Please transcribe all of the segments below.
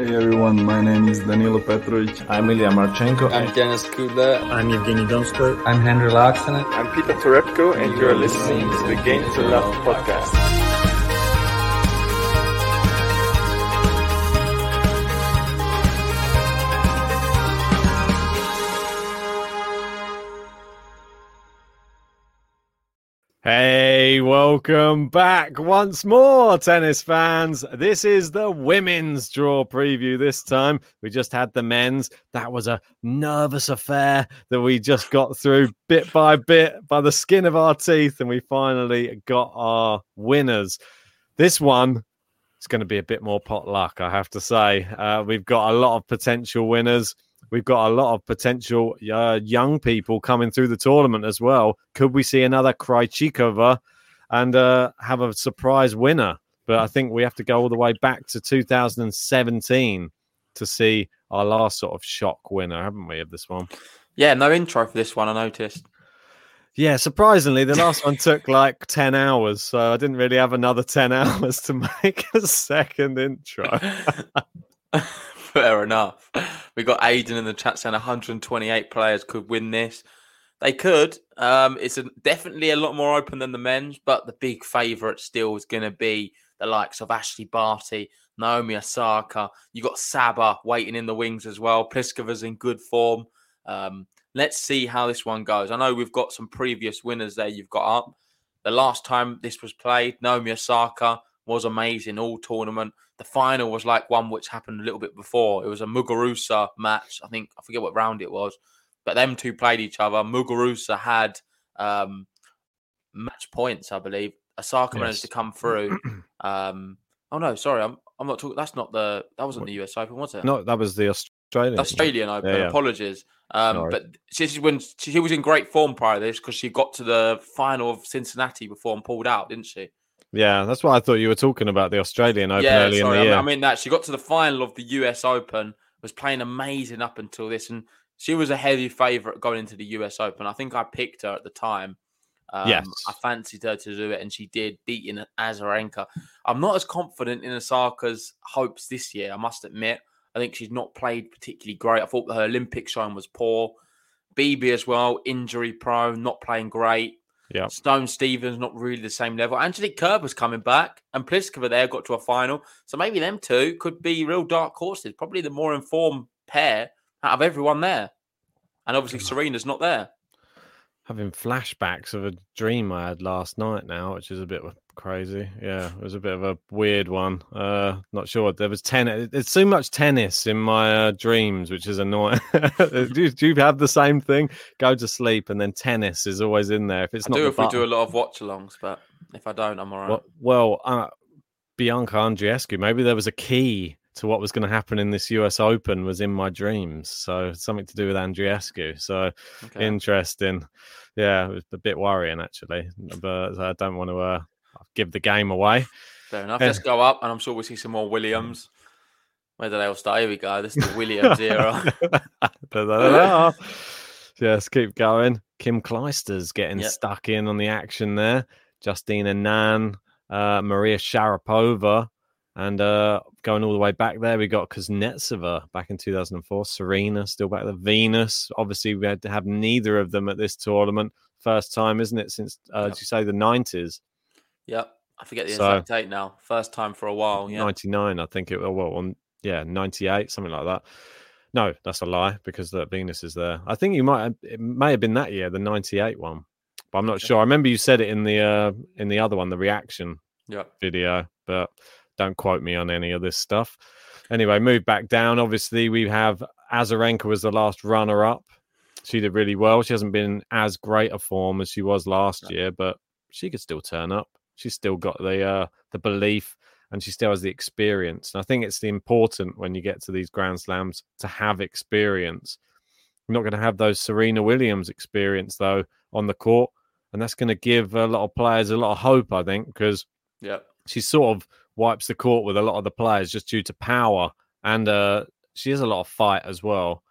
Hey everyone, my name is Danilo Petrovic. I'm Ilya Marchenko. I'm Denis Kudla. I'm Evgeny Donskoy. I'm Henry Laaksonen. I'm Peter Torebko, and you're listening to the Game to Love podcast. Hey, welcome back once more, tennis fans. This is the women's draw preview this time. We just had the men's. That was a nervous affair that we just got through bit by bit by the skin of our teeth, and we finally got our winners. This one is going to be a bit more pot luck, I have to say. Uh, we've got a lot of potential winners. We've got a lot of potential uh, young people coming through the tournament as well. Could we see another Krejcikova and uh, have a surprise winner? But I think we have to go all the way back to 2017 to see our last sort of shock winner, haven't we, of this one? Yeah, no intro for this one, I noticed. Yeah, surprisingly, the last one took like 10 hours. So I didn't really have another 10 hours to make a second intro. Fair enough. We got Aiden in the chat saying 128 players could win this. They could. Um, it's a, definitely a lot more open than the men's, but the big favourite still is going to be the likes of Ashleigh Barty, Naomi Osaka. You got Saba waiting in the wings as well. Pliskova's in good form. Um, let's see how this one goes. I know we've got some previous winners there. You've got up. The last time this was played, Naomi Osaka was amazing all tournament. The final was like one which happened a little bit before. It was a Muguruza match. I think I forget what round it was, but them two played each other. Muguruza had um, match points, I believe. Osaka yes. managed to come through. Um, oh no, sorry, I'm I'm not talking. That's not the that wasn't the US Open, was it? No, that was the Australian Australian Open. Yeah, yeah. Apologies. Um, no, but she, when she, she was in great form prior to this because she got to the final of Cincinnati before and pulled out, didn't she? Yeah, that's what I thought you were talking about the Australian Open yeah, early sorry, in the year. I mean, that she got to the final of the US Open, was playing amazing up until this, and she was a heavy favourite going into the US Open. I think I picked her at the time. Um, yes. I fancied her to do it, and she did, beating Azarenka. I'm not as confident in Osaka's hopes this year, I must admit. I think she's not played particularly great. I thought her Olympic showing was poor. BB as well, injury prone, not playing great. Yeah. Sloane Stevens not really the same level. Angelique Kerber's coming back, and Pliskova there got to a final. So maybe them two could be real dark horses. Probably the more informed pair out of everyone there. And obviously Serena's not there having flashbacks of a dream I had last night now, which is a bit crazy. Yeah, it was a bit of a weird one. Uh, not sure. There was tennis. There's so much tennis in my uh, dreams, which is annoying. do, do, you have the same thing? Go to sleep and then tennis is always in there. If it's I not, do if button. we do a lot of watch-alongs, but if I don't, I'm all right. Well, well uh, Bianca Andreescu, maybe there was a key to what was going to happen in this US Open was in my dreams. So something to do with Andreescu. So okay. interesting yeah, it was a bit worrying actually, but I don't want to. Uh, give the game away. Fair enough. Let's go up, and I'm sure we'll see some more Williams. Where do they all start? Here we go. This is the Williams era. Yes, keep going. Kim Clijsters getting Yep. stuck in on the action there. Justine Henin, uh, Maria Sharapova, and uh, going all the way back there, we got Kuznetsova back in 2004. Serena still back there. Venus. Obviously, we had to have neither of them at this tournament. First time, isn't it, since, uh, Yep. did you say the 90s? yep. I forget the So- exact date now. First time for a while. Yeah. 99, I think it well, well on yeah, 98, something like that. No, that's a lie because the Venus is there. I think you might have, it may have been that year, the 98 one. But I'm not sure. I remember you said it in the uh in the other one, the reaction Yep. video, but don't quote me on any of this stuff. Anyway, move back down. Obviously, we have Azarenka was the last runner up. She did really well. She hasn't been as great a form as she was last year, but she could still turn up. She's still got the uh the belief and she still has the experience. And I think it's the important when you get to these Grand Slams to have experience. You're not going to have those Serena Williams experience though on the court, and that's going to give a lot of players a lot of hope. I think because yeah, she's sort of wipes the court with a lot of the players just due to power, and uh, she has a lot of fight as well.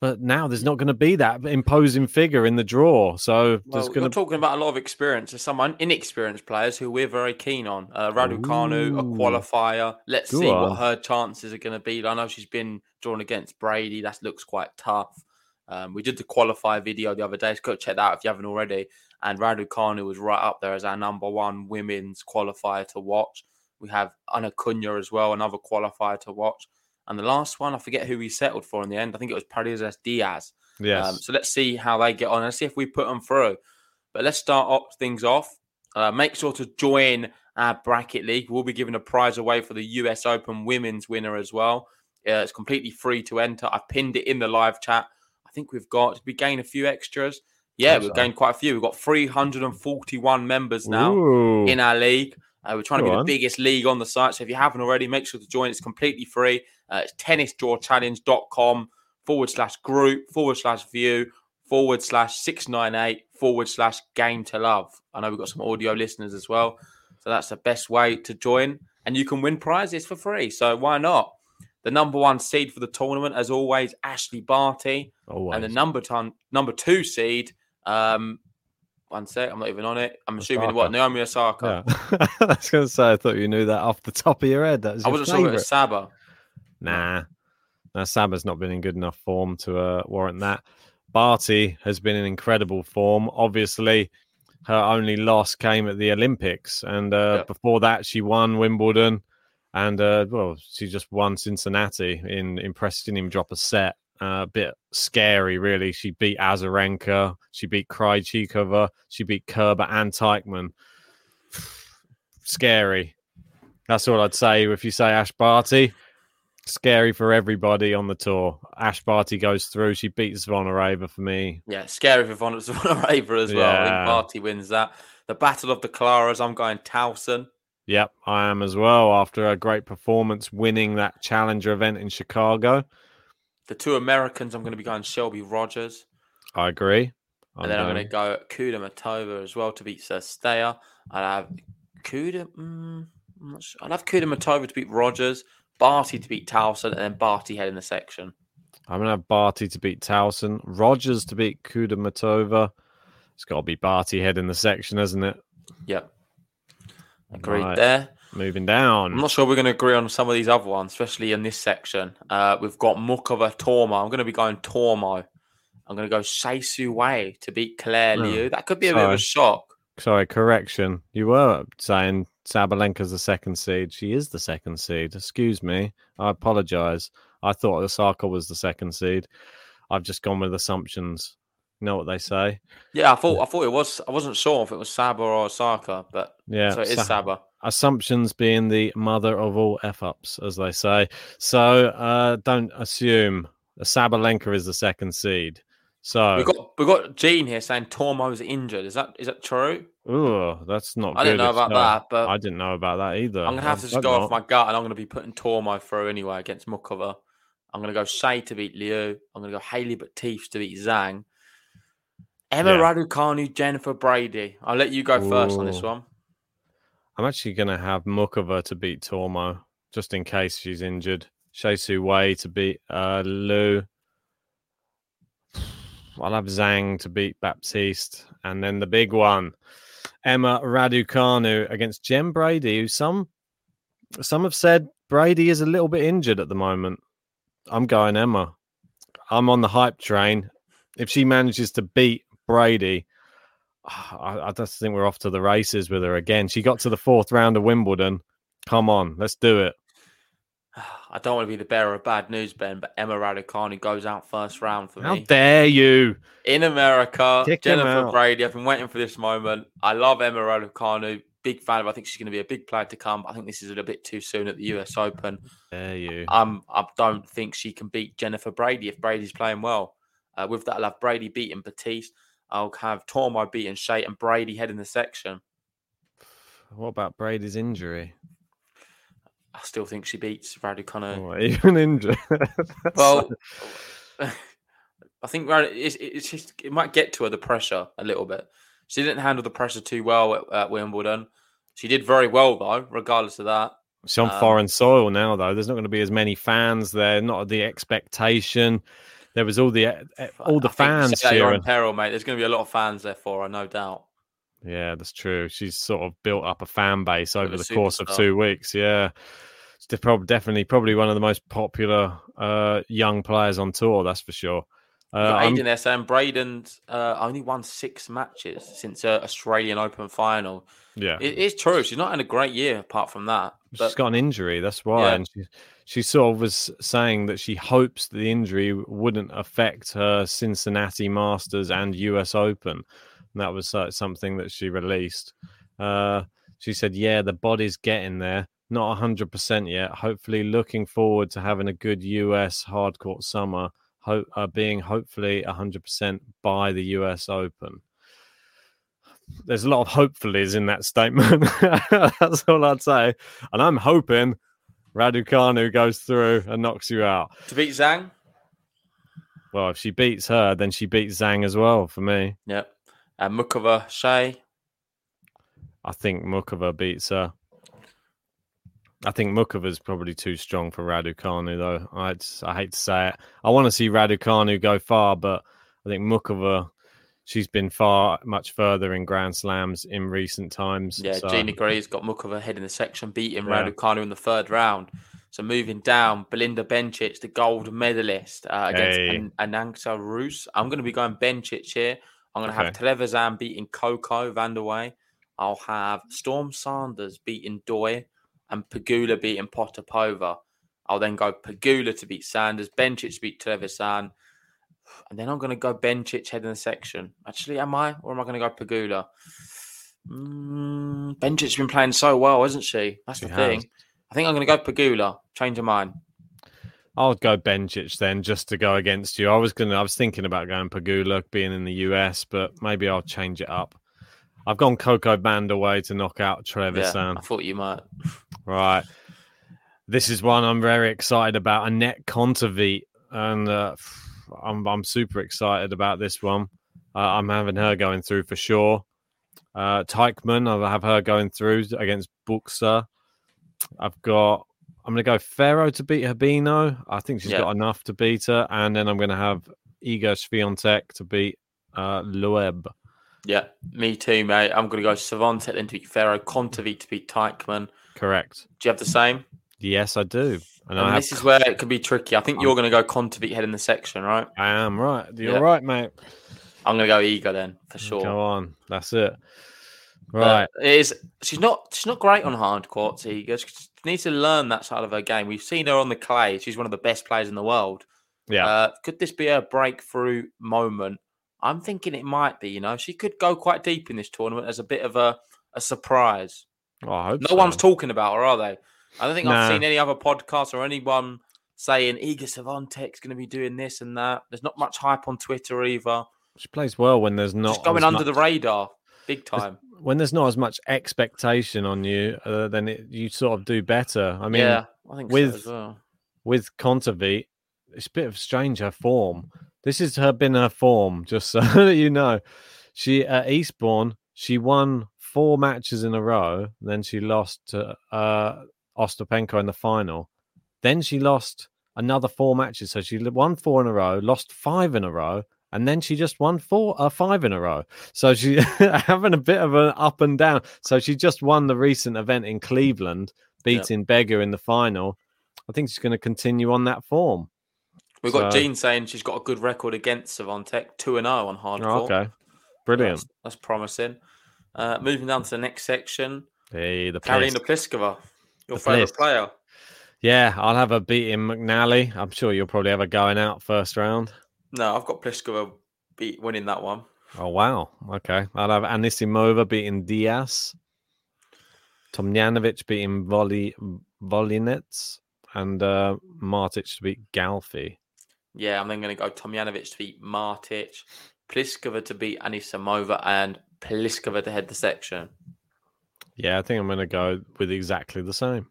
But now there's not going to be that imposing figure in the draw, so Well, there's going to talking about a lot of experience. There's some inexperienced players who we're very keen on. Uh, Raducanu, a qualifier. Let's Go see on. what her chances are going to be. I know she's been drawn against Brady. That looks quite tough. Um, we did the qualifier video the other day. So go check that out if you haven't already. And Raducanu was right up there as our number one women's qualifier to watch. We have Ana Konjuh as well, another qualifier to watch. And the last one, I forget who we settled for in the end. I think it was Parrizas Diaz. yes, Um, so let's see how they get on and see if we put them through. But let's start off things off. Uh, make sure to join our bracket league. We'll be giving a prize away for the US Open women's winner as well. Uh, it's completely free to enter. I've pinned it in the live chat. I think we've got, we gain a few extras? Yeah, we've so. gained quite a few. We've got 341 members now Ooh. in our league. Uh, we're trying to be on. the biggest league on the site. So if you haven't already, make sure to join. It's completely free. Uh, it's tennisdrawchallenge.com forward slash group forward slash view forward slash 698 forward slash game to love. I know we've got some audio listeners as well. So that's the best way to join. And you can win prizes for free. So why not? The number one seed for the tournament, as always, Ashleigh Barty. Always. And the number ton, number two seed, um, one sec, I'm not even on it. I'm assuming what Naomi Osaka. Yeah. I was going to say, I thought you knew that off the top of your head. That was I wasn't sure if it was Saba. Nah, no, Saba's not been in good enough form to uh, warrant that. Barty has been in incredible form. Obviously, her only loss came at the Olympics, and uh, Yeah. before that, she won Wimbledon, and uh, well, she just won Cincinnati in impressing him drop a set. Uh, a bit scary, really. She beat Azarenka, she beat Krejcikova, she beat Kerber and Teichmann. scary. That's all I'd say. If you say Ash Barty, scary for everybody on the tour. Ash Barty goes through. She beats Zvonareva for me. Yeah, scary for Von Zvonareva as well. I think Barty wins that. The Battle of the Claras, I'm going Tauson. Yep, I am as well. After a great performance, winning that challenger event in Chicago, The two Americans, I'm going to be going Shelby Rogers. I agree. and then I'm going to go Kudermetova as well to beat Sesteya. I'd have Kuda. Mm, I'm not sure. I'd have Kudermetova to beat Rogers, Barty to beat Tauson, and then Barty head in the section. I'm going to have Barty to beat Tauson, Rogers to beat Kudermetova. It's got to be Barty head in the section, isn't it? Yep. Agreed Right. there. Moving down. I'm not sure we're going to agree on some of these other ones, especially in this section. Uh, we've got Muchova Tormo. I'm going to be going Tormo. I'm going to go Hsieh Su-wei to beat Claire Oh, Liu. That could be a bit of a shock. Sorry, correction. You were saying Sabalenka's the second seed. She is the second seed. Excuse me. I apologize. I thought Osaka was the second seed. I've just gone with assumptions. You know what they say? Yeah, I thought I thought it was. I wasn't sure if it was Saba or Osaka, but Yeah. so it is Sa- Saba. Assumptions being the mother of all F ups, as they say. So uh, don't assume Sabalenka is the second seed. So, We got we got Gene here saying Tormo's injured. Is that is that true? ooh, that's not I didn't know about so. that, but I didn't know about that either. I'm gonna have I to just go not. off my gut, and I'm gonna be putting Tormo through anyway against Muchova. I'm gonna go Shay to beat Liu. I'm gonna go Hailey Baptiste to beat Zhang. Emma Yeah. Raducanu, Jennifer Brady. I'll let you go first on this one. I'm actually going to have Muchova to beat Tormo, just in case she's injured. Hsieh Su-wei to beat uh. I'll have Zhang to beat Baptiste. And then the big one, Emma Raducanu against Jen Brady, who some some have said Brady is a little bit injured at the moment. I'm going Emma. I'm on the hype train. If she manages to beat Brady, I, I just think we're off to the races with her again. She got to the fourth round of Wimbledon. Come on, let's do it. I don't want to be the bearer of bad news, Ben, but Emma Raducanu goes out first round for How me. dare you? In America, Kick Jennifer. Brady. I've been waiting for this moment. I love Emma Raducanu. Big fan of. I think she's going to be a big player to come. I think this is a little bit too soon at the US Open. Dare you? Um, I don't think she can beat Jennifer Brady if Brady's playing well. Uh, with that, I'll have Brady beating Baptiste. I'll have Tormo beating Shea and Brady heading the section. What about Brady's injury? I still think she beats Raducanu. Oh, even injured. Well, I think Rad- it's, it's just it might get to her the pressure a little bit. She didn't handle the pressure too well at, at Wimbledon. She did very well though, regardless of that. She's on Um, foreign soil now, though. There's not going to be as many fans there. Not the expectation. There was all the eh, all the I fans you're in peril, mate. There's going to be a lot of fans there for her, no doubt. Yeah, that's true. She's sort of built up a fan base over the course of two weeks. Yeah, definitely probably one of the most popular uh, young players on tour. That's for sure. Uh, Uh, Aiden there saying Braden's uh, only won six matches since uh, Australian Open final. Yeah, It is true. She's not had a great year apart from that. She's got an injury. That's why, Yeah. and she she sort of was saying that she hopes the injury wouldn't affect her Cincinnati Masters and U.S. Open. And that was uh, something that she released. Uh, she said, "Yeah, the body's getting there, not hundred percent yet. Hopefully, looking forward to having a good U.S. hardcourt summer. Hope uh, being hopefully hundred percent by the U.S. Open." There's a lot of hopefullys in that statement. That's all I'd say. And I'm hoping Raducanu goes through and knocks you out. to beat Zhang, Well, if she beats her, then she beats Zhang as well for me. yep. And Muchova, Shay? I think Muchova beats her. I think Muchova's probably too strong for Raducanu, though. I I hate to say it. I want to see Raducanu go far, but I think Muchova, she's been far much further in Grand Slams in recent times. Yeah, so- Gina Gray's got Muchova head in the section, beating Yeah. Raducanu in the third round. So moving down, Belinda Bencic, the gold medalist uh, against Hey. An- Arantxa Rus. I'm going to be going Bencic here. I'm going to have Okay. Trevisan beating CoCo Vandeweghe. I'll have Storm Sanders beating Doi and Pegula beating Potapova. I'll then go Pegula to beat Sanders, Bencic to beat Trevisan. And then I'm going to go Bencic head in the section. Actually, am I? Or am I going to go Pegula? Mm, Bencic's been playing so well, hasn't she? That's She the has. thing. I think I'm going to go Pegula. Change of mind. I'll go Bencic then, just to go against you. I was gonna, I was thinking about going Pegula, being in the US, but maybe I'll change it up. I've gone CoCo Vandeweghe to knock out Trevor Yeah, San. I thought you might. Right. This is one I'm very excited about. Annette Kontaveit. And uh, I'm, I'm super excited about this one. Uh, I'm having her going through for sure. Uh, Teichmann, I'll have her going through against Buxer. I've got, I'm going to go Ferro to beat Habino. I think she's Yeah. got enough to beat her. And then I'm going to have Iga Swiatek to beat uh, Loeb. Yeah, me too, mate. I'm going to go Savante then to beat Ferro, Kontaveit to beat Teichmann. Correct. Do you have the same? Yes, I do. And, And I, have, this is where it could be tricky. I think you're going to go Kontaveit head in the section, right? I am right. You're Yeah. right, mate. I'm going to go Ego then for sure. Go on. That's it. But Right. it is she's not she's not great on hard courts. Ego. She needs to learn that side of her game. We've seen her on the clay. She's one of the best players in the world. Yeah. Uh, could this be a breakthrough moment? I'm thinking it might be. You know, she could go quite deep in this tournament as a bit of a, a surprise. Oh, I hope No so. one's talking about her, are they? I don't think I've seen any other podcast or anyone saying Iga Swiatek's going to be doing this and that. There's not much hype on Twitter either. She plays well when there's not Just going under much- the radar, big time. when there's not as much expectation on you, uh, then it, you sort of do better. I mean, yeah, I think with so as well. with Kontaveit, it's a bit of strange her form. This has her been her form, just so that you know. She at Eastbourne, she won four matches in a row. Then she lost to uh, Ostapenko in the final. Then she lost another four matches. So she won four in a row, lost five in a row, and then she just won four, uh, five in a row. So she having a bit of an up and down. So she just won the recent event in Cleveland, beating yep. Begu in the final. I think she's going to continue on that form. We've got so, Jean saying she's got a good record against and zero on hard oh, Okay, brilliant. That's, that's promising. Uh, moving down to the next section. Hey, the Karina Pliskova, your favourite player. Yeah, I'll have a beating McNally. I'm sure you'll probably have a going out first round. No, I've got Pliskova beat winning that one. Oh wow. Okay. I'll have Anisimova beating Diaz. Tomljanovic beating Volley Volynets and uh, Martic to beat Galfi. Yeah, I'm then going to go Tomljanovic to beat Martic, Pliskova to beat Anisimova, and Pliskova to head the section. Yeah, I think I'm going to go with exactly the same.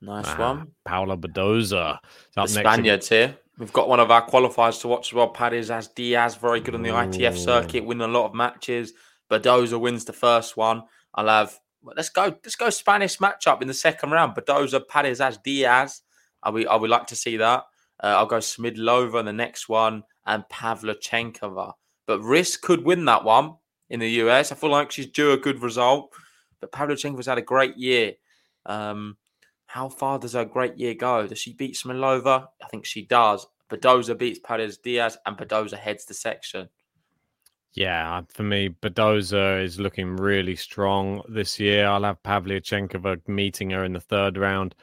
Nice ah, one. Paula Badosa. The Spaniards here. We've got one of our qualifiers to watch as well. Parrizas Diaz, very good on the Ooh. ITF circuit, winning a lot of matches. Badosa wins the first one. I'll have let's go. Let's go Spanish matchup in the second round. Badosa, as Diaz. I would, I would like to see that. Uh, I'll go Schmiedlova in the next one and Pavlyuchenkova. But Risk could win that one in the US. I feel like she's due a good result. But Pavlyuchenkova's had a great year. Um, how far does her great year go? Does she beat Schmiedlova? I think she does. Badosa beats Parrizas Diaz, and Badosa heads the section. Yeah, for me, Badosa is looking really strong this year. I'll have Pavlyuchenkova meeting her in the third round.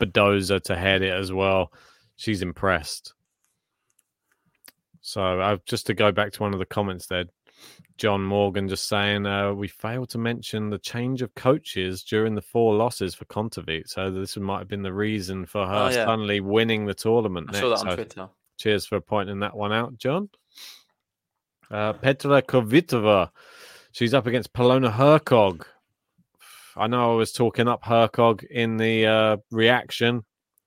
Badosa to head it as well. She's impressed. So, uh, just to go back to one of the comments there, John Morgan just saying uh, we failed to mention the change of coaches during the four losses for Kontaveit. So this might have been the reason for her oh, yeah. suddenly winning the tournament. I next. saw that on so Twitter. Cheers for pointing that one out, John. Uh, Petra Kvitova, she's up against Polona Hercog. I know I was talking up Hercog in the uh, reaction.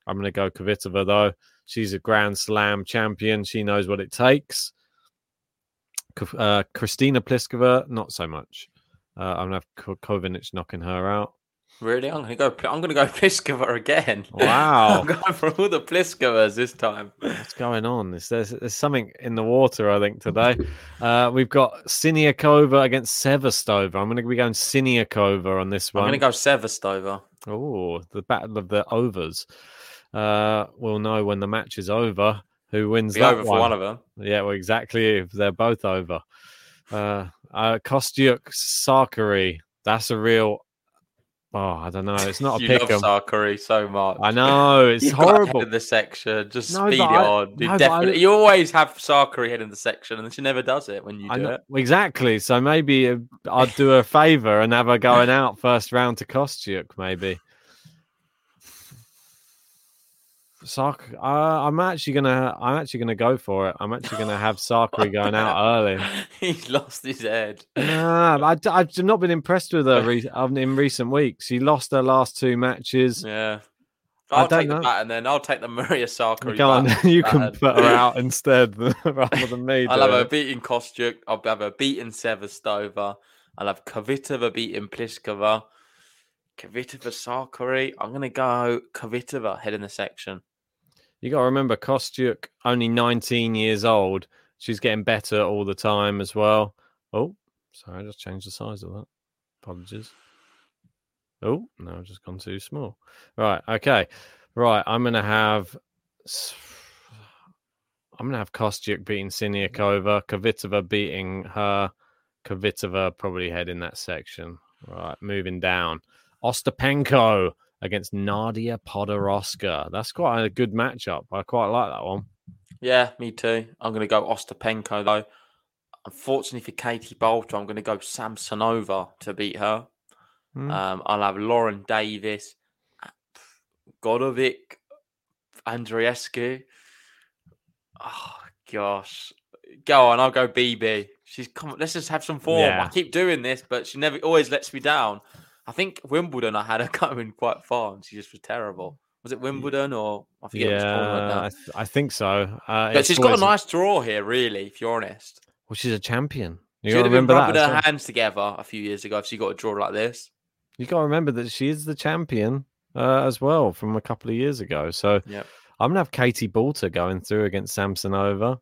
I'm going to go Kvitova though. She's a Grand Slam champion. She knows what it takes. Uh, Kristyna Pliskova, not so much. Uh, I'm gonna have Kovinic knocking her out. Really, I'm gonna go. I'm gonna go Pliskova again. Wow, I'm going for all the Pliskovas this time. What's going on? There's, there's, there's something in the water, I think, today. Uh, we've got Siniakova against Sevastova. I'm gonna be going Siniakova on this one. I'm gonna go Sevastova. Oh, the battle of the overs. Uh, we'll know when the match is over who wins Be that over one. for one of them. Yeah, well, exactly. If they're both over, uh, uh Kostyuk Sakkari. That's a real. Oh, I don't know. It's not a you pick. love Sakkari so much. I know it's You've horrible in the section. Just no, speed it I, on. You, no, definitely, I, you always have Sakkari head in the section, and she never does it when you do it. Exactly. So maybe uh, I'd do her a favor and have her going out first round to Kostyuk, maybe. Sark, uh, I'm actually gonna, I'm actually gonna go for it. I'm actually gonna have Sakkari going out early. He's lost his head. Nah, I, I've not been impressed with her re- um, in recent weeks. She lost her last two matches. Yeah, I'll take know. the bat and then I'll take the Maria Sakkari. Go on, you can put her out instead rather than me. I'll have her beating Kostyuk. I'll have her beating Sevastova. I'll have Kvitova beating Pliskova. Kvitova Sakkari. I'm gonna go Kvitova head in the section. You got to remember, Kostyuk only 19 years old. She's getting better all the time as well. Oh, sorry, I just changed the size of that. Apologies. Oh, no, I've just gone too small. Right, okay. Right, I'm going to have. I'm going to have Kostyuk beating Siniakova, Kvitova beating her, Kvitova probably heading that section. Right, moving down. Ostapenko against Nadia Podoroska. That's quite a good matchup. I quite like that one. Yeah, me too. I'm going to go Ostapenko though. Unfortunately for Katie Boulter, I'm going to go Samsonova to beat her. Mm. Um, I'll have Lauren Davis, Golubic, Andreescu. Oh gosh, go on. I'll go BB. She's come. Let's just have some form. Yeah. I keep doing this, but she never always lets me down. I think Wimbledon I had her going quite far and she just was terrible. Was it Wimbledon or I forget yeah, I, th- I, think so. Uh, but she's got a nice draw here, really, if you're honest. Well, she's a champion. You She would to have been remember that. rubbing her well. hands together a few years ago if she got a draw like this. You got to remember that she is the champion uh, as well from a couple of years ago. So Yep. I'm gonna have Katie Boulter going through against Samsonova.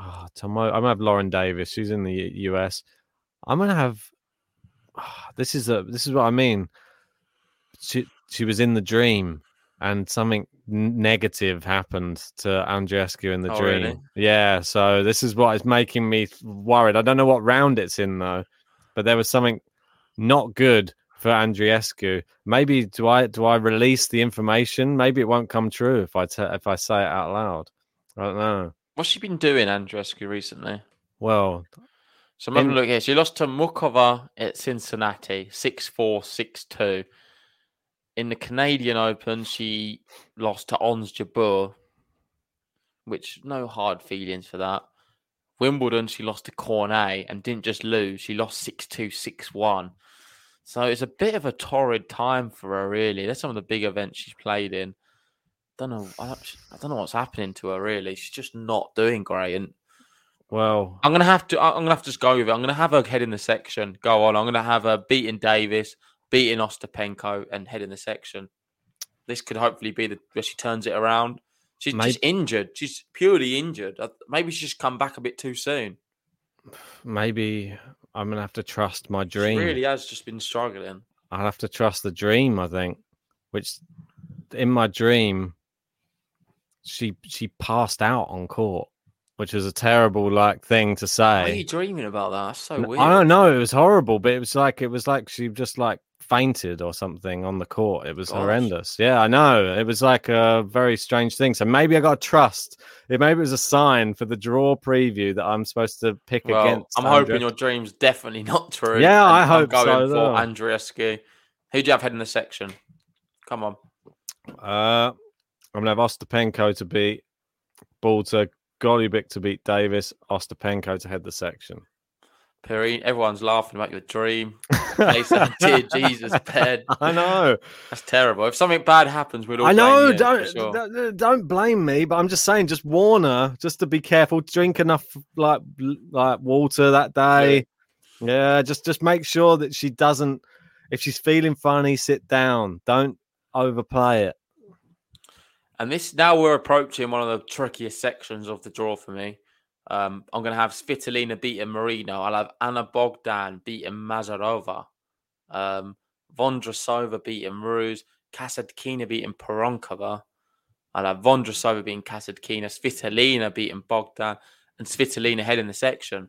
Oh, Tomo, I'm gonna have Lauren Davis. She's in the US. I'm gonna have. Ah, this is a. This is what I mean. She she was in the dream, and something negative happened to Andreescu in the Oh, dream. really? Yeah. So this is what is making me worried. I don't know what round it's in though, but there was something not good for Andreescu. Maybe do I do I release the information? Maybe it won't come true if I if I say it out loud. I don't know. What's she been doing, Andreescu, recently? Well, So I'm having a look here. She lost to Muchova at Cincinnati, 6 4, 6 2. In the Canadian Open, she lost to Ons Jabeur, which no hard feelings for that. Wimbledon, she lost to Cornet and didn't just lose, she lost 6 2, 6 1. So it's a bit of a torrid time for her, really. That's some of the big events she's played in. Don't know. I don't, I don't know what's happening to her. Really, she's just not doing great. And well, I'm gonna have to. I'm gonna have to just go with it. I'm gonna have her head in the section. Go on. I'm gonna have her beating Davis, beating Ostapenko, and head in the section. This could hopefully be the where she turns it around. She's Maybe- just injured. She's purely injured. Maybe she's just come back a bit too soon. maybe I'm gonna have to trust my She dream. really has just been struggling. I'll have to trust the dream. I think, which in my dream, she she passed out on court, which was a terrible like thing to Why are you say. dreaming about that? That's so weird. I don't know. It was horrible, but it was like it was like she just like fainted or something on the court. It was Gosh. horrendous. Yeah, I know. It was like a very strange thing. So maybe I got to trust. It maybe it was a sign for the draw preview that I'm supposed to pick Well, against. I'm hoping your dream's definitely not true. Yeah, I I'm hope going so, for though. Andreescu. Who do you have head in the section? Come on. Uh, I'm gonna have Ostapenko to beat Boulter, Golubic to beat Davis, Ostapenko to head the section. Perrine, everyone's laughing about your dream. Dear Jesus, bed. I know, That's terrible. If something bad happens, we'd all I know. Don't sure. don't- don't blame me, but I'm just saying, just warn her, just to be careful. Drink enough like like water that day. Yeah, just just make sure that she doesn't. If she's feeling funny, sit down. Don't overplay it. And this now we're approaching one of the trickiest sections of the draw for me. Um, I'm going to have Svitolina beating Marino. I'll have Ana Bogdan beating Mazarova. Um, Vondrasova beating Ruse. Kasatkina beating Pironkova. I'll have Vondrasova beating Kasatkina. Svitolina beating Bogdan. And Svitolina heading the section.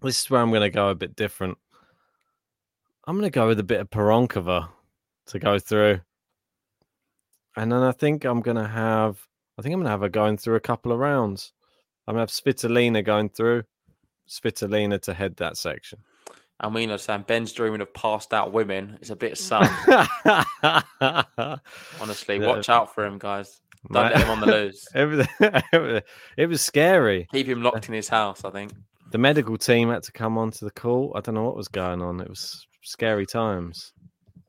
This is where I'm going to go a bit different. I'm going to go with a bit of Pironkova to go through. And then I think I'm going to have, I think I'm going to have her going through a couple of rounds. I'm going to have Svitolina going through, Svitolina to head that section. And we know Sam Ben's dreaming of passed out women. It's a bit sad. Honestly, Yeah. watch out for him, guys. Don't Mate. let him on the loose. it, was, it was scary. Keep him locked in his house, I think. The medical team had to come onto the call. I don't know what was going on. It was scary times.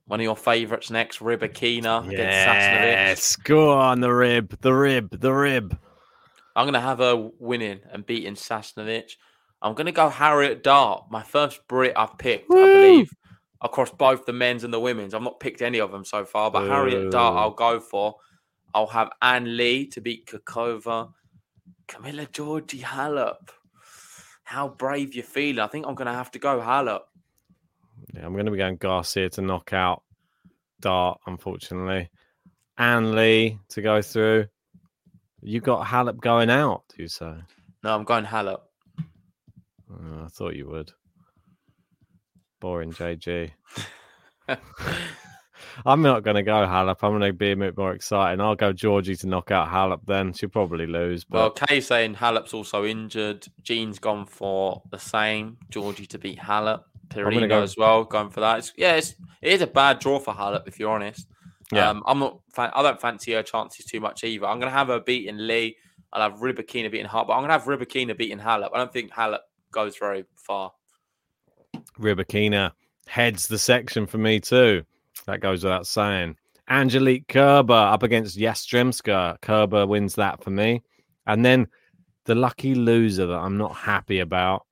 One of your favourites next, Rybakina against Sasnovich. Yes, go on the rib, the rib, the rib. I'm going to have her winning and beating Sasnovich. I'm going to go Harriet Dart, my first Brit I've picked, I believe, across both the men's and the women's. I've not picked any of them so far, but Harriet Dart I'll go for. I'll have Ann Li to beat Kakova. Camila Giorgi Halep. How brave you feeling? I think I'm going to have to go Halep. Yeah, I'm going to be going Garcia to knock out Dart, unfortunately. Ann Li to go through. You got Halep going out, do you say? No, I'm going Halep. Oh, I thought you would. Boring, JG. I'm not going to go Halep. I'm going to be a bit more exciting. I'll go Giorgi to knock out Halep then. She'll probably lose. Well, But Kay's saying Halep's also injured. Jean's gone for the same. Giorgi to beat Halep. Perino go- as well, going for that. It's, yeah, it's, it is a bad draw for Halep, if you're honest. Yeah. Um, I'm not. I don't fancy her chances too much either. I'm going to have her beating Li. I'll have Rybakina beating Halep, but I'm going to have Rybakina beating Halep. I don't think Halep goes very far. Rybakina heads the section for me too. That goes without saying. Angelique Kerber up against Yastremska. Kerber wins that for me. And then the lucky loser that I'm not happy about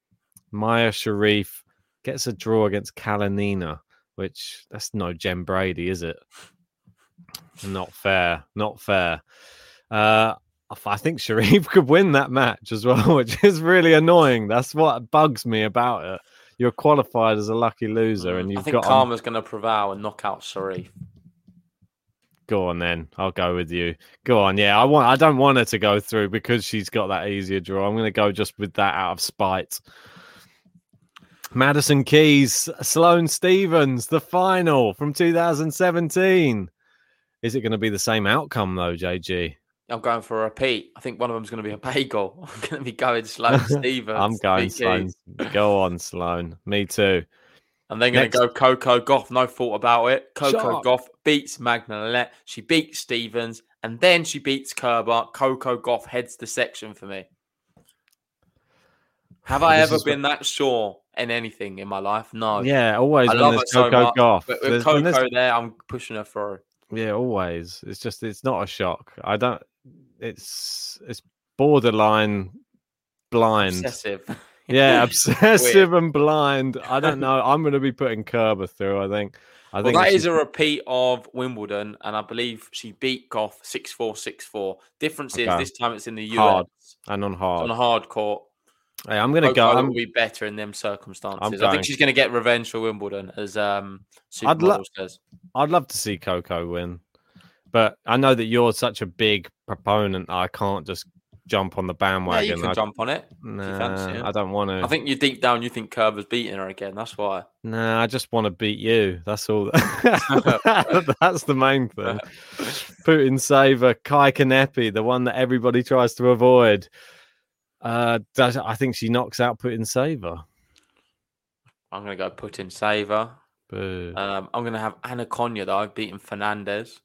Mayar Sherif gets a draw against Kalinina, which that's no Jen Brady, is it? Not fair. Not fair. Uh, I think Sherif could win that match as well, which is really annoying. That's what bugs me about it. You're qualified as a lucky loser, and you've I think got Karma's going to prevail and knock out Sherif. Go on then. I'll go with you. Go on. Yeah, I want. I don't want her to go through because she's got that easier draw. I'm going to go just with that out of spite. Madison Keys, Sloane Stevens, the final from 2017. Is it going to be the same outcome though, JG? I'm going for a repeat. I think one of them's going to be a bagel. I'm going to be going Sloane Stevens. I'm going Sloane. Go on, Sloane. Me too. And they're going Next- to go Coco Gauff. No thought about it. Coco. Gauff beats Magdalene. She beats Stevens. And then she beats Kerber. Coco Gauff heads the section for me. Have I This ever been that sure in anything in my life? No. Yeah, always I when love her so Coco much, Gauff. But with There's- Coco there's- there, I'm pushing her through. Yeah, always. It's just it's not a shock. I don't. It's it's borderline blind. Obsessive. Yeah, obsessive and blind. I don't know. I'm going to be putting Kerber through. I think. I Well, think that is a repeat of Wimbledon, and I believe she beat Gauff 6 4 6 4. Difference is this time it's in the US hard and on hard. on a hard court. Hey, I'm going to go. I'm, will be better in them circumstances. I think she's going to get revenge for Wimbledon, as um, I'd lo- says. I'd love to see Coco win, but I know that you're such a big proponent. I can't just jump on the Yeah, bandwagon. you can I, jump on it. if you fancy Nah, it. I don't want to. I think you deep down you think Kerber's beating her again. That's why. Nah, I just want to beat you. That's all. That's the main thing. Putin saver Kaia Kanepi, the one that everybody tries to avoid. Uh, does, I think she knocks out Putintseva. I'm going to go Putintseva. Um, I'm going to have Ana Konjuh, though, beating Fernandez.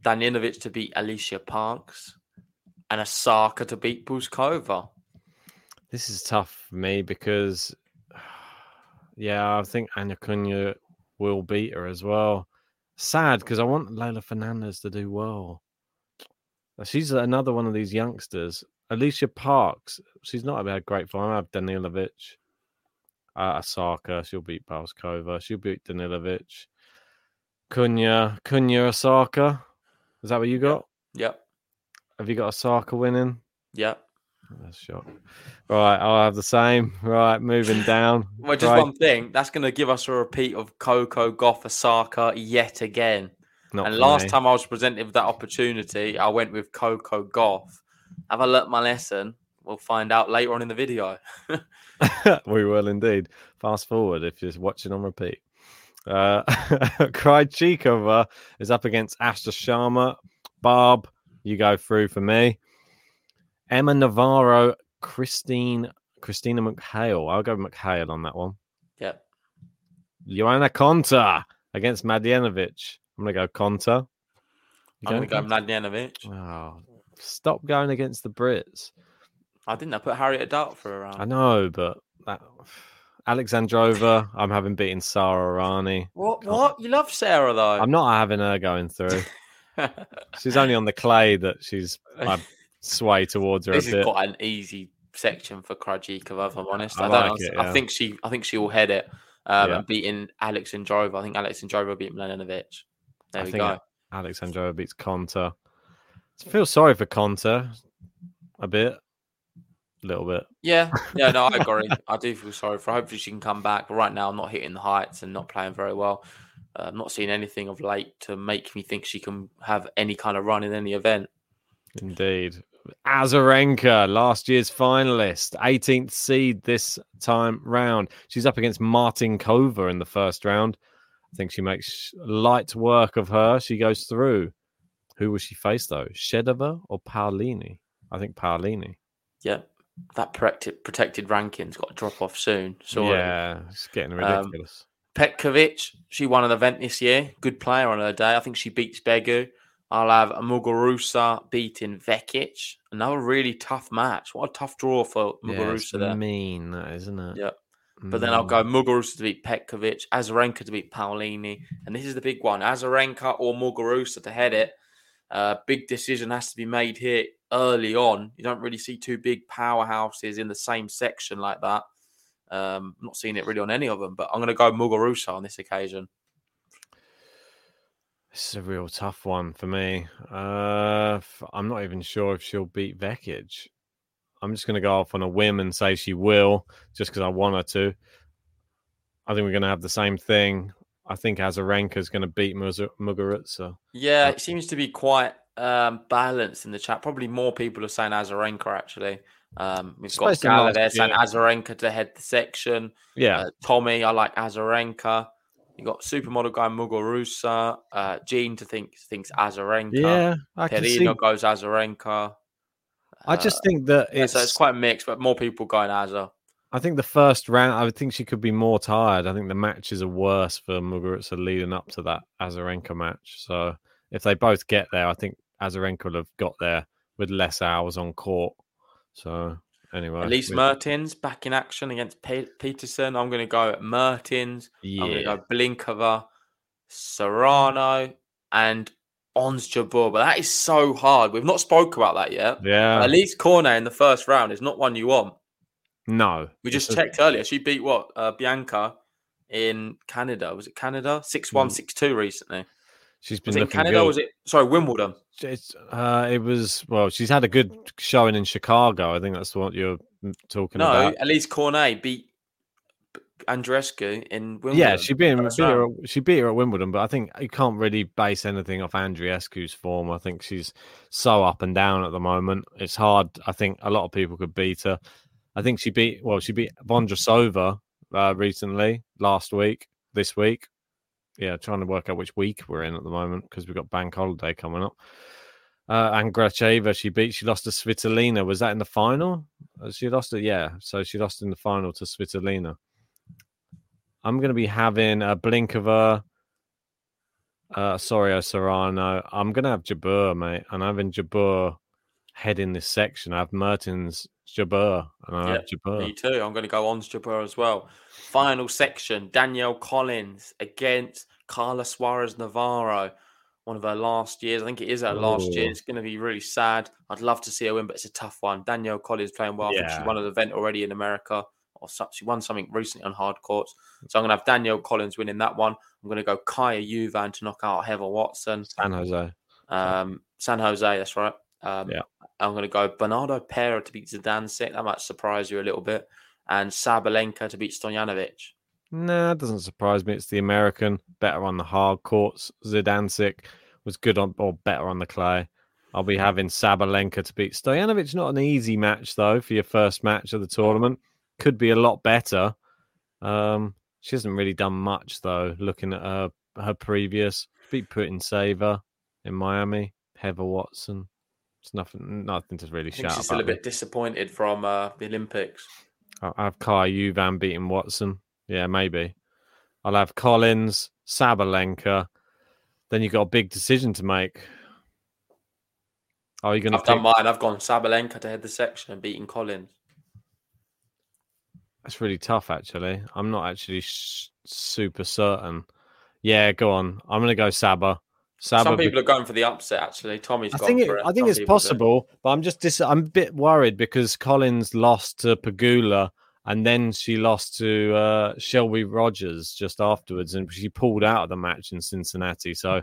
Danilovic to beat Alicia Parks. And Osaka to beat Bouzkova. This is tough for me because, yeah, I think Ana Konjuh will beat her as well. Sad because I want Leylah Fernandez to do well. She's another one of these youngsters. Alicia Parks, she's not had a great form. I have Danilovic. Uh, Osaka, she'll beat Bouzkova. She'll beat Danilovic. Konjuh, Konjuh, Osaka. Is that what you got? Yep. Have you got Osaka winning? Yep. That's shock. Right, I'll have the same. Right, moving down. Well, just Right, one thing. That's going to give us a repeat of Coco Gauff Osaka yet again. not and last me. time I was presented with that opportunity, I went with Coco Gauff. Have I learnt my lesson? We'll find out later on in the video. we will indeed. Fast forward if you're watching on repeat. Uh, Krejcikova is up against Astra Sharma. Barb, you go through for me. Emma Navarro, Christine, Christina McHale. I'll go McHale on that one. Yep. Johanna Konta against Mladenovic. I'm going to go Konta. You I'm going to go? Mladenovic. Oh, stop going against the Brits. I didn't. I put Harriet Dart for a I round. know, but that Alexandrova, I'm having beaten Sara Errani. What? What? You love Sarah though. I'm not having her going through. she's only on the clay that she's I sway towards her this a is bit. quite an easy section for Krejcikova, if I'm honest. I I, don't. like it, I think she. I think she will head it. Um, Yeah. and beating Alexandrova. I think Alexandrova beat Mladenovic. There I we go. Alexandrova beats Konta. I feel sorry for Konta a bit, a little bit. Yeah, yeah, no, I agree. I do feel sorry for. her. Hopefully, she can come back. But right now, I'm not hitting the heights and not playing very well. Uh, I'm not seeing anything of late to make me think she can have any kind of run in any event. Indeed. Azarenka, last year's finalist, 18th seed this time round. She's up against Martincova in the first round. I think she makes light work of her. She goes through. Who will she face though? Shvedova or Paolini? I think Paolini. Yeah, that protected protected ranking's got to drop off soon. So yeah, it's getting Um, ridiculous. Petkovic, she won an event this year. Good player on her day. I think she beats Begu. I'll have Muguruza beating Vekic. Another really tough match. What a tough draw for yeah, Muguruza there. mean, that isn't it? Yeah. But then I'll go Muguruza to beat Petkovic, Azarenka to beat Paolini, and this is the big one: Azarenka or Muguruza to head it. Uh, big decision has to be made here early on. You don't really see two big powerhouses in the same section like that. Um, I'm not seeing it really on any of them, but I'm going to go Muguruza on this occasion. This is a real tough one for me. Uh, I'm not even sure if she'll beat Vekic. I'm just going to go off on a whim and say she will, just because I want her to. I think we're going to have the same thing. I think Azarenka is going to beat Muguruza. Yeah, it seems to be quite um, balanced in the chat. Probably more people are saying Azarenka actually. Um, we've got Gala there saying Azarenka to head the section. Yeah, uh, Tommy, I like Azarenka. You got supermodel guy Muguruza. Uh, Gene to think thinks Azarenka. Yeah, I can see. goes Azarenka. I just uh, think that it's, so it's quite mixed, but more people going Azar. I think the first round, I would think she could be more tired. I think the matches are worse for Muguruza leading up to that Azarenka match. So if they both get there, I think Azarenka will have got there with less hours on court. So anyway, Elise Mertens back in action against Pe- Peterson. I'm going to go at Mertens. Yeah. I'm going to go Blinkova, Serrano, and Ons Jabeur. But that is so hard. We've not spoke about that yet. Yeah. Alizé Cornet in the first round is not one you want. No. We just checked earlier. She beat what? Uh, Bianca in Canada. Was it Canada? 6 1, 6 2 recently. She's been was it Canada. Good. was it sorry Wimbledon? It's, uh, it was well. She's had a good showing in Chicago. I think that's what you're talking no, about. No, Alizé Cornet beat Andreescu in Wimbledon. Yeah, she beat, beat her. She beat her at Wimbledon, but I think you can't really base anything off Andreescu's form. I think she's so up and down at the moment. It's hard. I think a lot of people could beat her. I think she beat well, she beat Vondrousova uh, recently, last week, this week. Yeah, trying to work out which week we're in at the moment because we've got bank holiday coming up. Uh, and Gracheva, she beat, she lost to Svitolina. Was that in the final? Uh, she lost it, yeah. So she lost in the final to Svitolina. I'm going to be having a blink Blinkova, uh, sorry, Serrano. I'm going to have Jabeur, mate. And I'm having Jabeur head in this section. I have Mertens Jabeur, and I have Jabeur. Me too. I'm going to go on Jabeur as well. Final section: Danielle Collins against Carla Suarez Navarro. One of her last years. I think it is her Ooh. last year. It's going to be really sad. I'd love to see her win, but it's a tough one. Danielle Collins playing well. Yeah. She won an event already in America, or she won something recently on hard courts. So I'm going to have Danielle Collins winning that one. I'm going to go Kaja Juvan to knock out Heather Watson. San Jose. Um, San Jose, that's right. Um, yeah. I'm going to go Bernarda Pera to beat Zidansek. That might surprise you a little bit. And Sabalenka to beat Stojanovic. Nah, it doesn't surprise me. It's the American, better on the hard courts. Zidansek was good on, or better on the clay. I'll be having Sabalenka to beat Stojanovic. Not an easy match, though, for your first match of the tournament. Could be a lot better. Um, she hasn't really done much, though, looking at her, her previous. Beat Putintseva in Miami, Heather Watson. It's nothing, nothing to really I shout. She's still a bit disappointed from uh, the Olympics. I'll have Kaja Juvan beating Watson. Yeah, maybe. I'll have Collins, Sabalenka. Then you've got a big decision to make. Are you going to? I've pick... done mine. I've gone Sabalenka to head the section and beating Collins. That's really tough, actually. I'm not actually sh- super certain. Yeah, go on. I'm going to go Saba. Saba Some people be- are going for the upset. Actually, Tommy's. I think it, it. I think Some it's possible, do. but I'm just dis- I'm a bit worried because Collins lost to Pegula and then she lost to uh, Shelby Rogers just afterwards, and she pulled out of the match in Cincinnati. So, a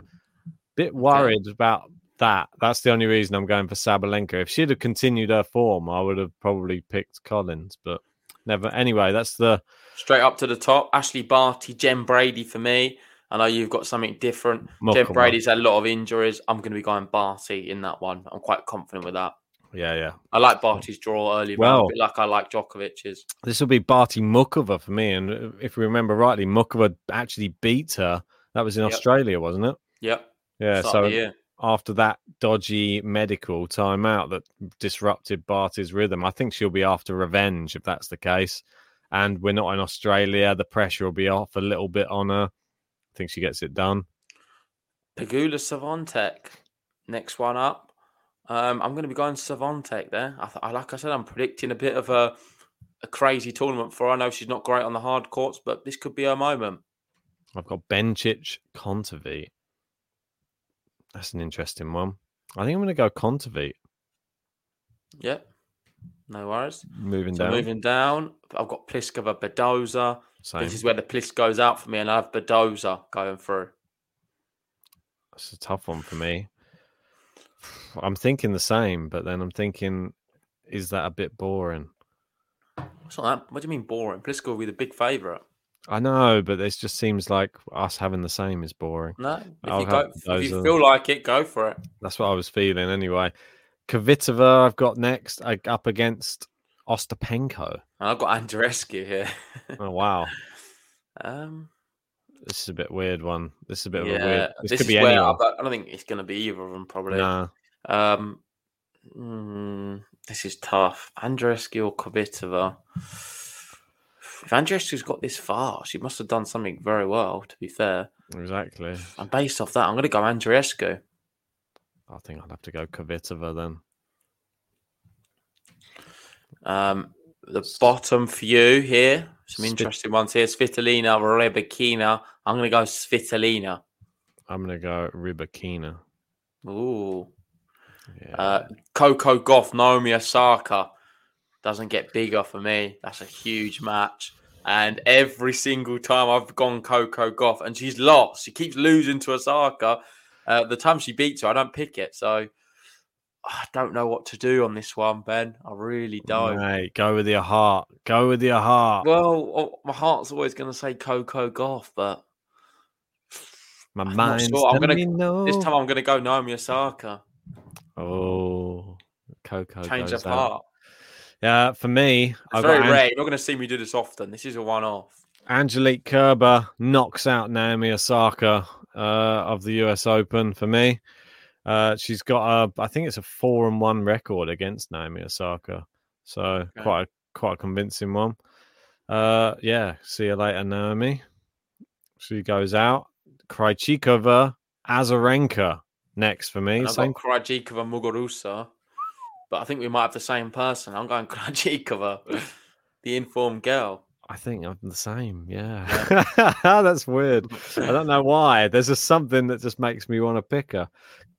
bit worried okay. about that. That's the only reason I'm going for Sabalenka. If she'd have continued her form, I would have probably picked Collins, but never. Anyway, that's the straight up to the top. Ashleigh Barty, Jen Brady for me. I know you've got something different. Jen Brady's had a lot of injuries. I'm going to be going Barty in that one. I'm quite confident with that. Yeah, yeah. I like Barty's draw early, well, like I like Djokovic's. This will be Barty Muchova for me. And if we remember rightly, Muchova actually beat her. That was in yep. Australia, wasn't it? Yep. Yeah. Start so after that dodgy medical timeout that disrupted Barty's rhythm, I think she'll be after revenge if that's the case. And we're not in Australia. The pressure will be off a little bit on her think she gets it done. Pegula Swiatek, next one up. Um, I'm going to be going Swiatek there. I, th- I, like I said, I'm predicting a bit of a, a crazy tournament for her. I know she's not great on the hard courts, but this could be her moment. I've got Bencic Kontaveit. That's an interesting one. I think I'm going to go Kontaveit. Yep. No worries. Moving So down. moving down, I've got Pliskova, Badosa. Same. This is where the Plisk goes out for me, and I have Badosa going through. It's a tough one for me. I'm thinking the same, but then I'm thinking, is that a bit boring? Not that. What do you mean boring? Pliskova will be the big favourite. I know, but this just seems like us having the same is boring. No, if you go, if you feel like it, go for it. That's what I was feeling anyway. Kvitova, I've got next uh, up against Ostapenko. I've got Andreescu here. Oh wow, um, this is a bit weird one. This is a bit of a weird. This, this, could be anyone. don't- I don't think it's going to be either of them. Probably. Nah, Um, mm, this is tough. Andreescu or Kvitova. If Andreescu's got this far, she must have done something very well. To be fair, exactly. and based off that, I'm going to go Andreescu. I think I'd have to go Kvitova then. Um, the bottom few here, some Svit- interesting ones here. Svitolina, Rybakina. I'm going to go Svitolina. I'm gonna go Rybakina. Ooh. Yeah. Uh, Coco Gauff, Naomi Osaka doesn't get bigger for me. That's a huge match. And every single time I've gone Coco Gauff and she's lost, she keeps losing to Osaka. Uh, the time she beats her, I don't pick it. So I don't know what to do on this one, Ben. I really don't. Go with your heart. Go with your heart. Well, oh, my heart's always going to say Coco Gauff, but My I'm not mind's sure. I'm gonna me no. this time I'm going to go Naomi Osaka. Oh, Coco Change of heart. Yeah, for me, It's I've very got rare. You're not going to see me do this often. This is a one-off. Angelique Kerber knocks out Naomi Osaka uh, of the US Open for me. Uh, she's got a, I think it's a four and one record against Naomi Osaka, so quite a, quite a convincing one. Uh, yeah, see you later, Naomi. She goes out. Krejcikova, Azarenka next for me. And I've Same got Krejcikova Muguruza, but I think we might have the same person. I'm going Krejcikova, the informed girl. I think I'm the same. Yeah. That's weird. I don't know why. There's just something that just makes me want to pick her.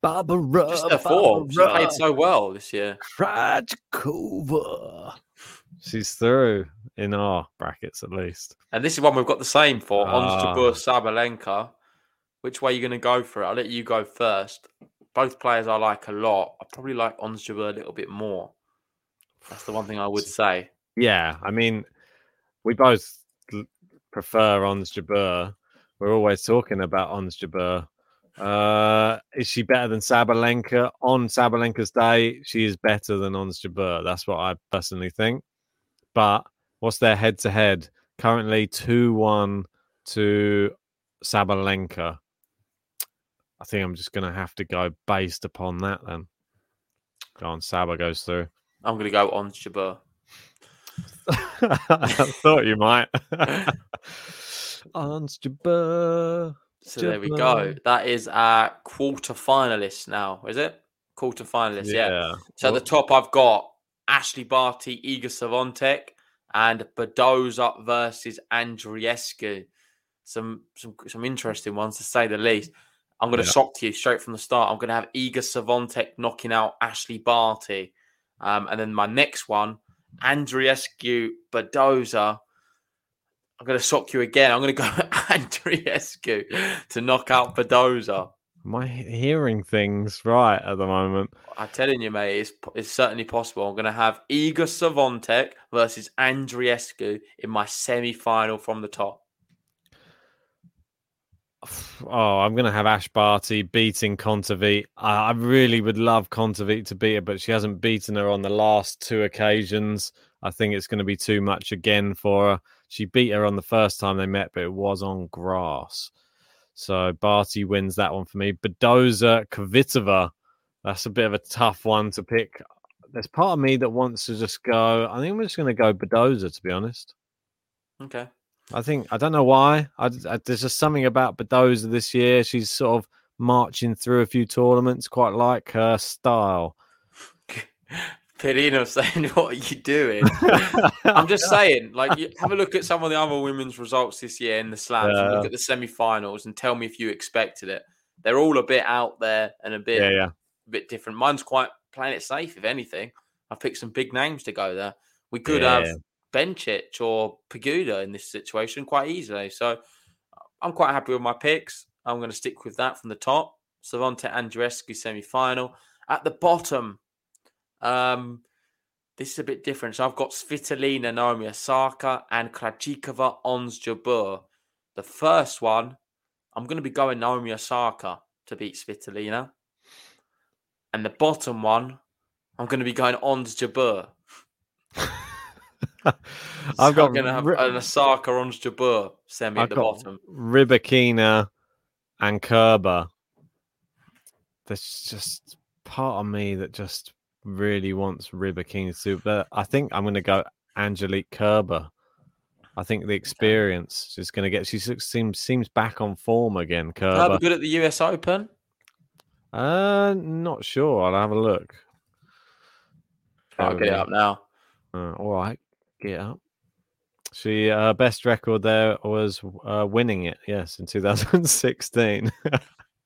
Barbara. Just her form. She played so well this year. Krejcikova. She's through in our brackets at least. And this is one we've got the same for. Ons Ah. Jabeur Sabalenka. Which way are you going to go for it? I'll let you go first. Both players I like a lot. I probably like Ons Jabeur a little bit more. That's the one thing I would say. Yeah, I mean, we both prefer Ons Jabeur. We're always talking about Ons Jabeur. Uh, is she better than Sabalenka? On Sabalenka's day, she is better than Ons Jabeur. That's what I personally think. But what's their head to head? Currently 2 1 to Sabalenka. I think I'm just going to have to go based upon that then. Go on, Saba goes through. I'm going to go Ons Jabeur. I thought you might. Ons Jabeur. So there we go. That is our quarter finalists now, is it? Quarter finalists, yeah. Yeah. So at the top, I've got Ashleigh Barty, Iga Swiatek, and Badosa versus Andreescu. Some some some interesting ones to say the least. I'm going to Yeah. shock you straight from the start. I'm going to have Iga Swiatek knocking out Ashleigh Barty, um, and then my next one, Andreescu Badosa. I'm going to sock you again. I'm going to go Andreescu to knock out Badosa. Am I hearing things right at the moment? I'm telling you, mate, it's, it's certainly possible. I'm going to have Iga Swiatek versus Andreescu in my semi-final from the top. Oh, I'm going to have Ash Barty beating Kontaveit. I, I really would love Kontaveit to beat her, but she hasn't beaten her on the last two occasions. I think it's going to be too much again for her. She beat her on the first time they met, but it was on grass. So Barty wins that one for me. Badosa Kvitova. That's a bit of a tough one to pick. There's part of me that wants to just go. I think I'm just going to go Badosa, to be honest. Okay. I think I don't know why. I, I- there's just something about Badosa this year. She's sort of marching through a few tournaments, quite like her style. Perino saying, "What are you doing?" I'm just saying, like, you have a look at some of the other women's results this year in the slams. Yeah. look at the semi-finals and tell me if you expected it. They're all a bit out there and a bit Yeah, yeah. a bit different. Mine's quite playing it safe, if anything. I've picked some big names to go there. We could Yeah. have Bencic or Pegula in this situation quite easily. So I'm quite happy with my picks. I'm going to stick with that from the top. Swiatek Andreescu semi final. At the bottom, um, this is a bit different. So I've got Svitolina, Naomi Osaka, and Krejcikova Ons Jabeur. The first one, I'm going to be going Naomi Osaka to beat Svitolina. And the bottom one, I'm going to be going Ons Jabeur. I've got I'm going to have an Osaka Ons Jabeur semi at I've the got bottom. Rybakina and Kerber. There's just part of me that just really wants Rybakina to, but I think I'm going to go Angelique Kerber. I think the experience is going to get. She seems seems back on form again. Kerber Kerber. good at the US Open. Uh, not sure. I'll have a look. I'll get it up now. Uh, all right, get up. She her best record there was uh, winning it. Yes, in 2016.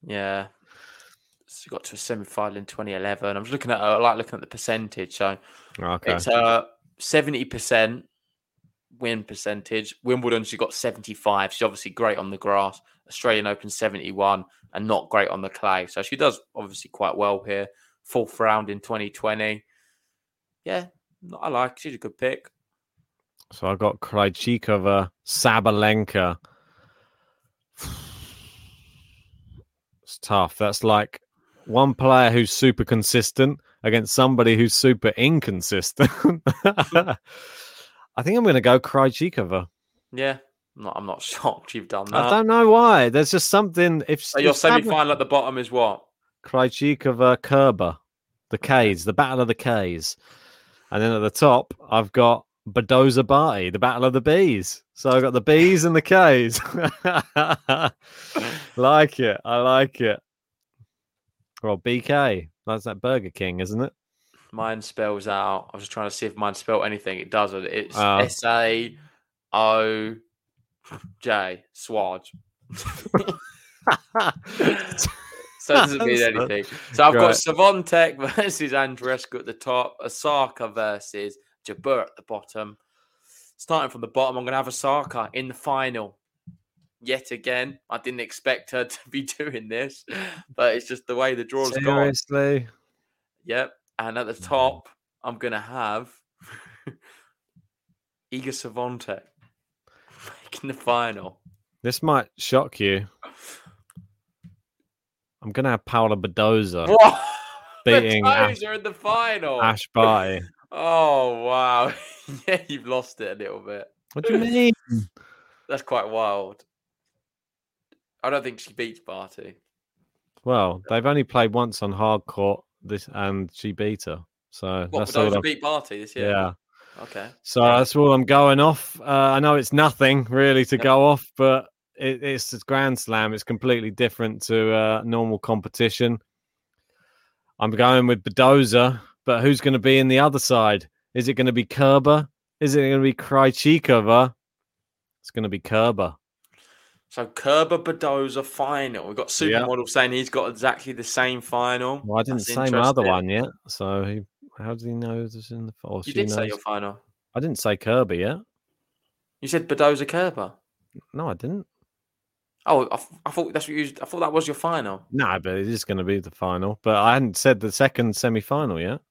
Yeah. She got to a semi final in 2011. I'm just looking at I like looking at the percentage. So okay. it's uh 70% win percentage. Wimbledon, she got 75. She's obviously great on the grass. Australian Open 71 and not great on the clay. So she does obviously quite well here. Fourth round in 2020. Yeah, I like. She's a good pick. So I got Krejcikova, Sabalenka. It's tough. That's like one player who's super consistent against somebody who's super inconsistent. I think I'm going to go Krejcikova. Yeah, I'm not, I'm not shocked you've done that. I don't know why. There's just something. If, So your semi final at the bottom is what? Krejcikova, Kerber, the K's, the Battle of the K's, and then at the top I've got Badosa Barty, the Battle of the Bees. So I've got the B's and the K's. like it, I like it. Well, BK, that's that Burger King, isn't it? Mine spells out. I was just trying to see if mine spelled anything. It doesn't. It's Oh. S A O J Swaj. So it doesn't mean anything. So I've got Right. Swiatek versus Andreescu at the top, Osaka versus Jabeur at the bottom. Starting from the bottom, I'm going to have Osaka in the final. Yet again, I didn't expect her to be doing this, but it's just the way the draw's gone. Seriously? Yep. And at the top, I'm going to have Iga Swiatek making the final. This might shock you. I'm going to have Paula Badosa beating Ash, in the final. Ash Barty. Oh wow! yeah, you've lost it a little bit. What do you mean? That's quite wild. I don't think she beats Barty. Well, they've only played once on hard court this, and she beat her. So What? that's all. I've- beat Barty this year. yeah. Okay. So that's all I'm going off. Uh, I know it's nothing really to go off, but it, it's a Grand Slam. It's completely different to uh, normal competition. I'm going with Badosa, but who's going to be in the other side? Is it going to be Kerber? Is it going to be Krejcikova? It's going to be Kerber. So Kerber Badosa final. We've got Supermodel saying he's got exactly the same final. Well, I didn't That's say my other one yet. So he, how does he know this is in the? final? You did say your final. I didn't say Kerber yet. You said Badosa Kerber. No, I didn't. Oh, I, I thought that's what you. I thought that was your final. No, but it is going to be the final. But I hadn't said the second semi-final yet.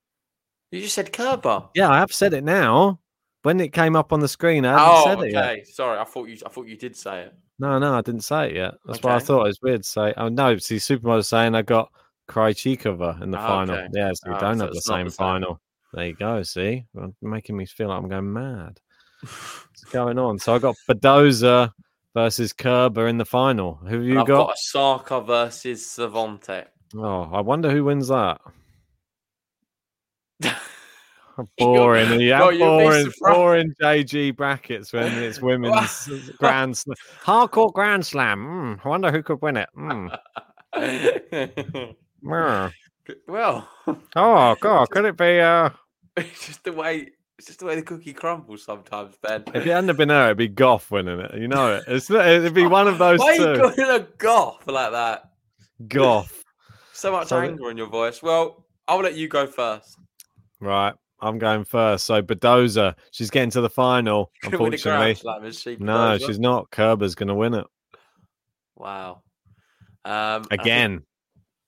You just said Kerber. Yeah, I have said it now. When it came up on the screen, I haven't Oh, said it yet. okay. Sorry, I thought you. I thought you did say it. No, no, I didn't say it yet. That's why I thought it was weird to say. Oh no, see, Supermodel saying I got Krejcikova in the Oh, final. okay. Yeah, so we Oh, don't so have the same the same. final. There you go. See, Well, making me feel like I'm going mad. What's going on? So I got Badosa versus Kerber in the final. Who have And you I've got? got Osaka versus Swiatek. Oh, I wonder who wins that. Boring. Yeah, you'll be boring, boring JG brackets when it's women's grand slam. Hardcore grand slam. Mm, I wonder who could win it. Mm. Mm. well, Oh god, could it be uh it's just the way. It's just the way the cookie crumbles sometimes, Ben. if it hadn't have been her, it'd be Gauff winning it. You know it. It's it'd be one of those Why are you going a Gauff like that? Gauff. So much So anger in your voice. Well, I'll let you go first. Right. I'm going first. So Badosa, she's getting to the final. Gonna win a Grand Unfortunately, Slam, she, no, she's not. Kerber's going to win it Wow. Um, I think, again.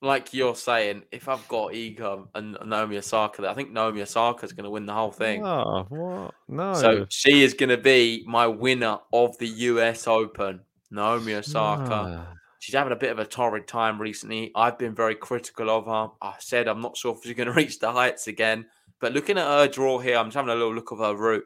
like you're saying, if I've got Ego and Naomi Osaka, I think Naomi Osaka is going to win the whole thing. Oh, what? No. So she is going to be my winner of the US Open, Naomi Osaka. Ah. She's having a bit of a torrid time recently. I've been very critical of her. I said I'm not sure if she's going to reach the heights again. But looking at her draw here, I'm just having a little look of her route.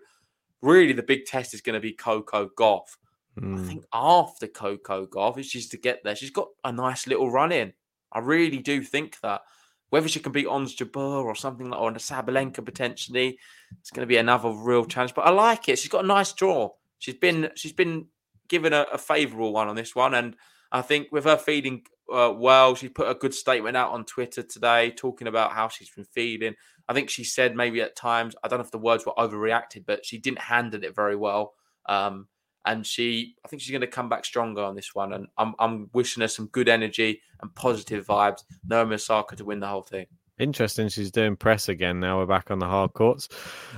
Really, the big test is going to be Coco Gauff. I Mm. think after Coco Gauff, if she's to get there, she's got a nice little run in. I really do think that. Whether she can beat Ons Jabeur or something like or Sabalenka potentially, it's going to be another real challenge. But I like it. She's got a nice draw. She's been she's been given a, a favourable one on this one, and I think with her feeling uh, well, she put a good statement out on Twitter today talking about how she's been feeling. I think she said maybe at times I don't know if the words were overreacted, but she didn't handle it very well. Um, and she, I think she's going to come back stronger on this one. And I'm, I'm wishing her some good energy and positive vibes. Naomi Osaka to win the whole thing. Interesting. She's doing press again now. We're back on the hard courts.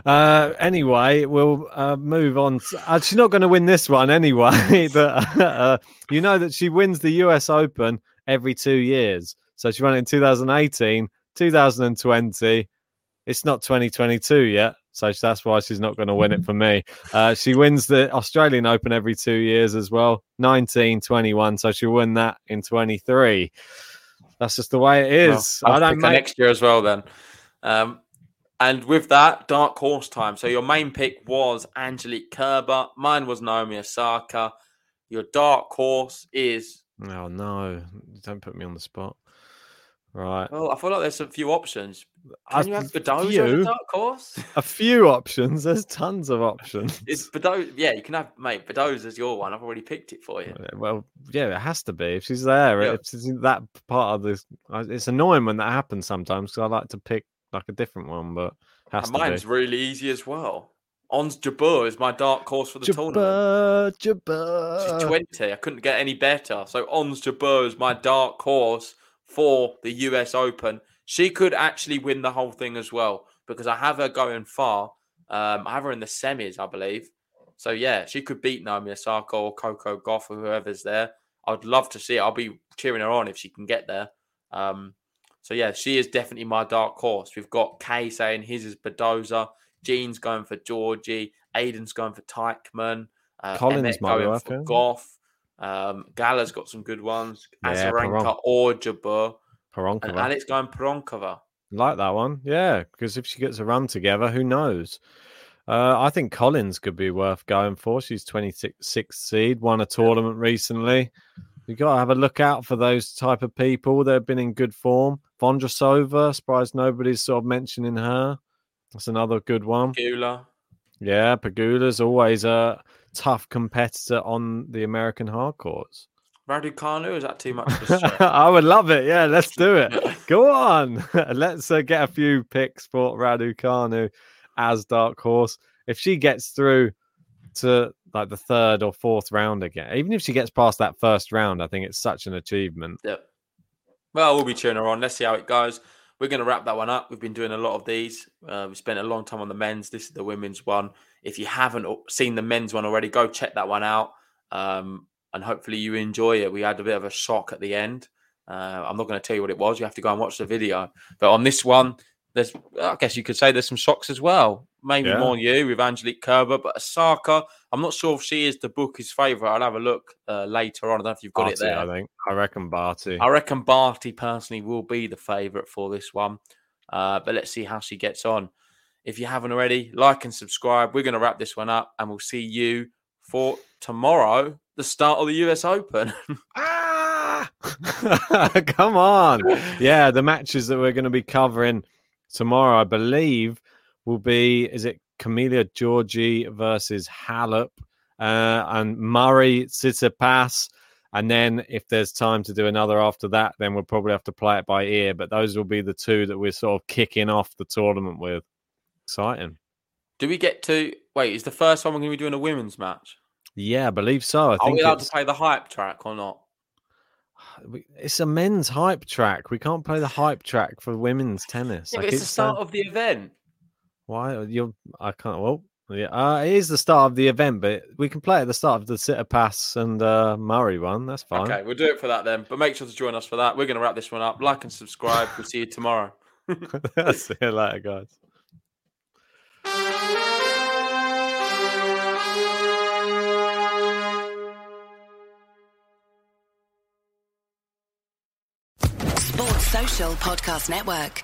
Uh, anyway, we'll uh, move on. Uh, she's not going to win this one anyway. but uh, you know that she wins the US Open every two years. So she won it in 2018, 2020. It's not 2022 yet. So that's why she's not going to win it for me. Uh, she wins the Australian Open every two years as well 19, 21. So she'll win that in 23. That's just the way it is. Well. I'll don't make next year as well then. Um, and with that, dark horse time. So your main pick was Angelique Kerber. Mine was Naomi Osaka. Your dark horse is. Oh no! Don't put me on the spot. Right, Well, I feel like there's a few options. Can you have Badosa as a few. dark horse? a few options. There's tons of options. It's Badosa. Yeah, you can have mate. Badosa's your one. I've already picked it for you. Well, yeah, it has to be if she's there. Yeah. If she's in that part of this, it's annoying when that happens sometimes because I like to pick like a different one, but has And to mine's be. really easy as well. Ons Jabeur is my dark horse for the tournament. Jabba, Jabba. She's 20. I couldn't get any better. So Ons Jabeur is my dark horse for the US Open. She could actually win the whole thing as well because I have her going far. Um, I have her in the semis, I believe. So yeah, she could beat Naomi Osaka or Coco Gauff or whoever's there. I'd love to see it. I'll be cheering her on if she can get there. Um, so yeah, she is definitely my dark horse. We've got Kay saying his is Badosa. Jean's going for Giorgi. Aiden's going for Teichmann. Uh, Collins Emmett might going for. Gauff. Um, Gala's got some good ones. Yeah, Azarenka or Jabeur. And Pironkova. Alex going Pironkova. Like that one, yeah. Because if she gets a run together, who knows? Uh, I think Collins could be worth going for. She's 26th seed, won a tournament recently. You got to have a look out for those type of people. They've been in good form. Vondrousova, surprised nobody's sort of mentioning her. That's another good one. Pegula. Yeah, Pegula's always a tough competitor on the American hard courts. Raducanu, is that too much of a stretch? I would love it. Yeah, let's do it. Go on. let's uh, get a few picks for Raducanu as dark horse. If she gets through to like the third or fourth round again, even if she gets past that first round, I think it's such an achievement. Yeah. Well, we'll be cheering her on. Let's see how it goes. We're going to wrap that one up. We've been doing a lot of these. Uh, we spent a long time on the men's. This is the women's one. If you haven't seen the men's one already, go check that one out. Um, and hopefully you enjoy it. We had a bit of a shock at the end. Uh, I'm not going to tell you what it was. You have to go and watch the video. But on this one, there's, I guess you could say there's some shocks as well. Maybe Yeah. more you with Angelique Kerber, but Osaka, I'm not sure if she is the bookie's favourite. I'll have a look uh, later on. I don't know if you've got it there. I think. I reckon Barty. I reckon Barty personally will be the favourite for this one. Uh, but let's see how she gets on. If you haven't already, like and subscribe. We're going to wrap this one up and we'll see you for tomorrow, the start of the US Open. ah! Come on. Yeah, the matches that we're going to be covering tomorrow, I believe, will be is it Camila Giorgi versus Halep uh, and Murray Tsitsipas. And then if there's time to do another after that, then we'll probably have to play it by ear. But those will be the two that we're sort of kicking off the tournament with. Exciting. Do we get to wait? Is the first one we're going to be doing a women's match? Yeah, I believe so. I Are think we allowed it's, to play the hype track or not? It's a men's hype track. We can't play the hype track for women's tennis. Yeah, but it's keep the start of the event. Why you're? I can't. Well, yeah, uh, it is the start of the event, but we can play at the start of the Tsitsipas and uh, Murray one. That's fine. Okay, we'll do it for that then. But make sure to join us for that. We're going to wrap this one up. Like and subscribe. We'll see you tomorrow. See you later, guys. Sports Social Podcast Network.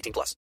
18 plus.